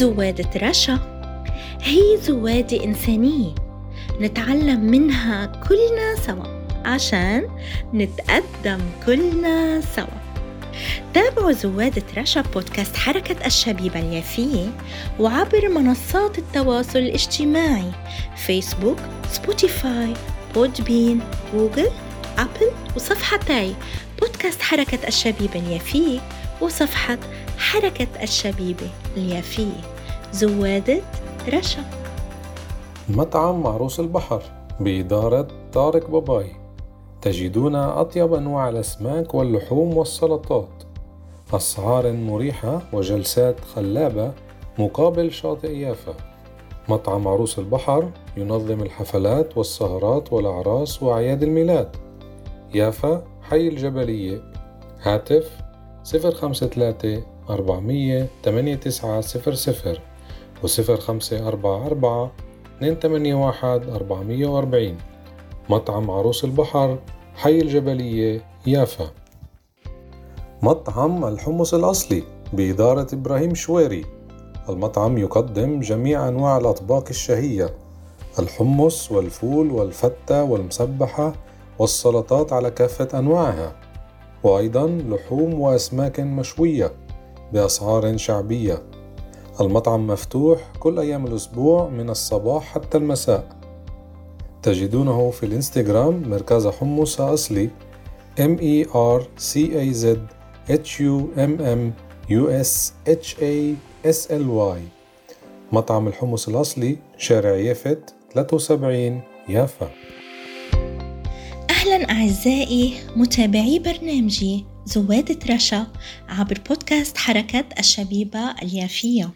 زوادة رشا هي زوادة إنسانية نتعلم منها كلنا سوا عشان نتقدم كلنا سوا. تابعوا زوادة رشا بودكاست حركة الشبيبة اليافية وعبر منصات التواصل الاجتماعي فيسبوك، سبوتيفاي، Podbean، جوجل، أبل وصفحتي بودكاست حركة الشبيبة اليافية وصفحة حركة الشبيبة اليافية زوادة رشا. مطعم معروس البحر بإدارة طارق باباي. تجدون أطيب أنواع الأسماك واللحوم والسلطات. أسعار مريحة وجلسات خلابة مقابل شاطئ يافا. مطعم عروس البحر ينظم الحفلات والسهرات والأعراس وأعياد الميلاد. يافا حي الجبلية هاتف صفر خمسة ثلاثة أربعمية تمانية تسعة صفر صفر وصفر مطعم عروس البحر حي الجبلية يافا. مطعم الحمص الأصلي بإدارة إبراهيم شويري. المطعم يقدم جميع أنواع الأطباق الشهية. الحمص والفول والفتة والمسبحة والسلطات على كافة أنواعها. وأيضا لحوم وأسماك مشوية. بأسعار شعبية. المطعم مفتوح كل أيام الأسبوع من الصباح حتى المساء. تجدونه في الإنستغرام مركز حمص أصلي. M E R C A Z H U M M U S H A S L Y. مطعم الحمص الأصلي شارع يافت 73 يافا. أهلا أعزائي متابعي برنامجي. زوادة رشا عبر بودكاست حركة الشبيبة اليافية.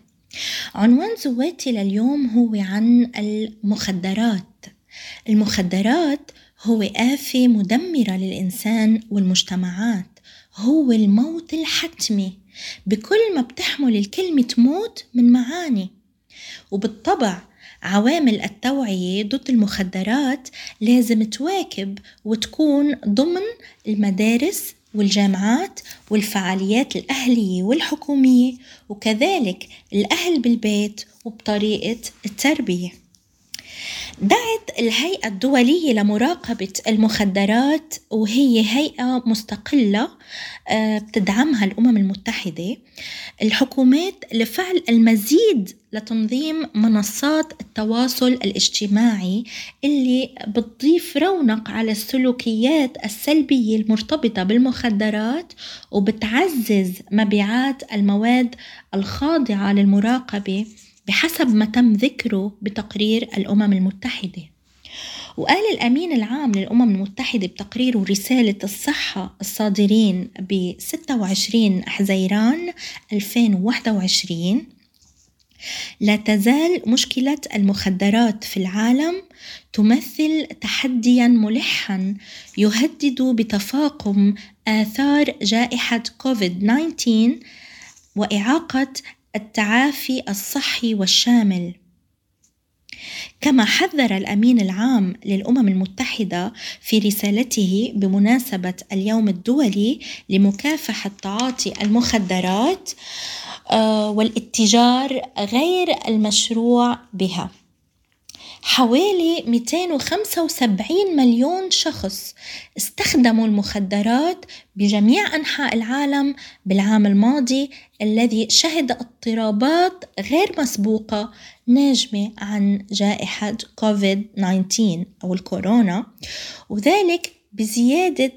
عنوان زوادتي لليوم هو عن المخدرات. المخدرات هو آفة مدمرة للإنسان والمجتمعات. هو الموت الحتمي. بكل ما بتحمل الكلمة موت من معاني. وبالطبع عوامل التوعية ضد المخدرات لازم تواكب وتكون ضمن المدارس والجامعات والفعاليات الأهلية والحكومية وكذلك الأهل بالبيت وبطريقة التربية. دعت الهيئة الدولية لمراقبة المخدرات وهي هيئة مستقلة آه، بتدعمها الأمم المتحدة. الحكومات لفعل المزيد لتنظيم منصات التواصل الاجتماعي اللي بتضيف رونق على السلوكيات السلبية المرتبطة بالمخدرات وبتعزز مبيعات المواد الخاضعة للمراقبة. بحسب ما تم ذكره بتقرير الأمم المتحدة. وقال الأمين العام للأمم المتحدة بتقريره رسالة الصحة الصادرين ب 26 حزيران 2021 لا تزال مشكلة المخدرات في العالم تمثل تحديا ملحا يهدد بتفاقم آثار جائحة كوفيد 19 وإعاقة التعافي الصحي والشامل. كما حذر الأمين العام للأمم المتحدة في رسالته بمناسبة اليوم الدولي لمكافحة تعاطي المخدرات آه، والاتجار غير المشروع بها. حوالي 275 مليون شخص استخدموا المخدرات بجميع أنحاء العالم بالعام الماضي الذي شهد اضطرابات غير مسبوقة ناجمة عن جائحة كوفيد 19 أو الكورونا وذلك بزيادة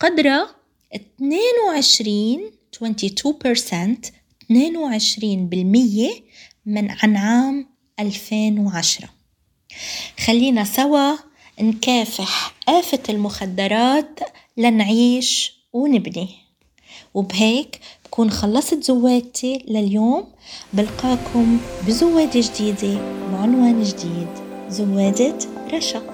قدر 22 22% 22% من عن عام 2010 خلينا سوا نكافح آفة المخدرات لنعيش ونبني. وبهيك بكون خلصت زوادتي لليوم. بلقاكم بزوادة جديدة وعنوان جديد. زوادة رشا.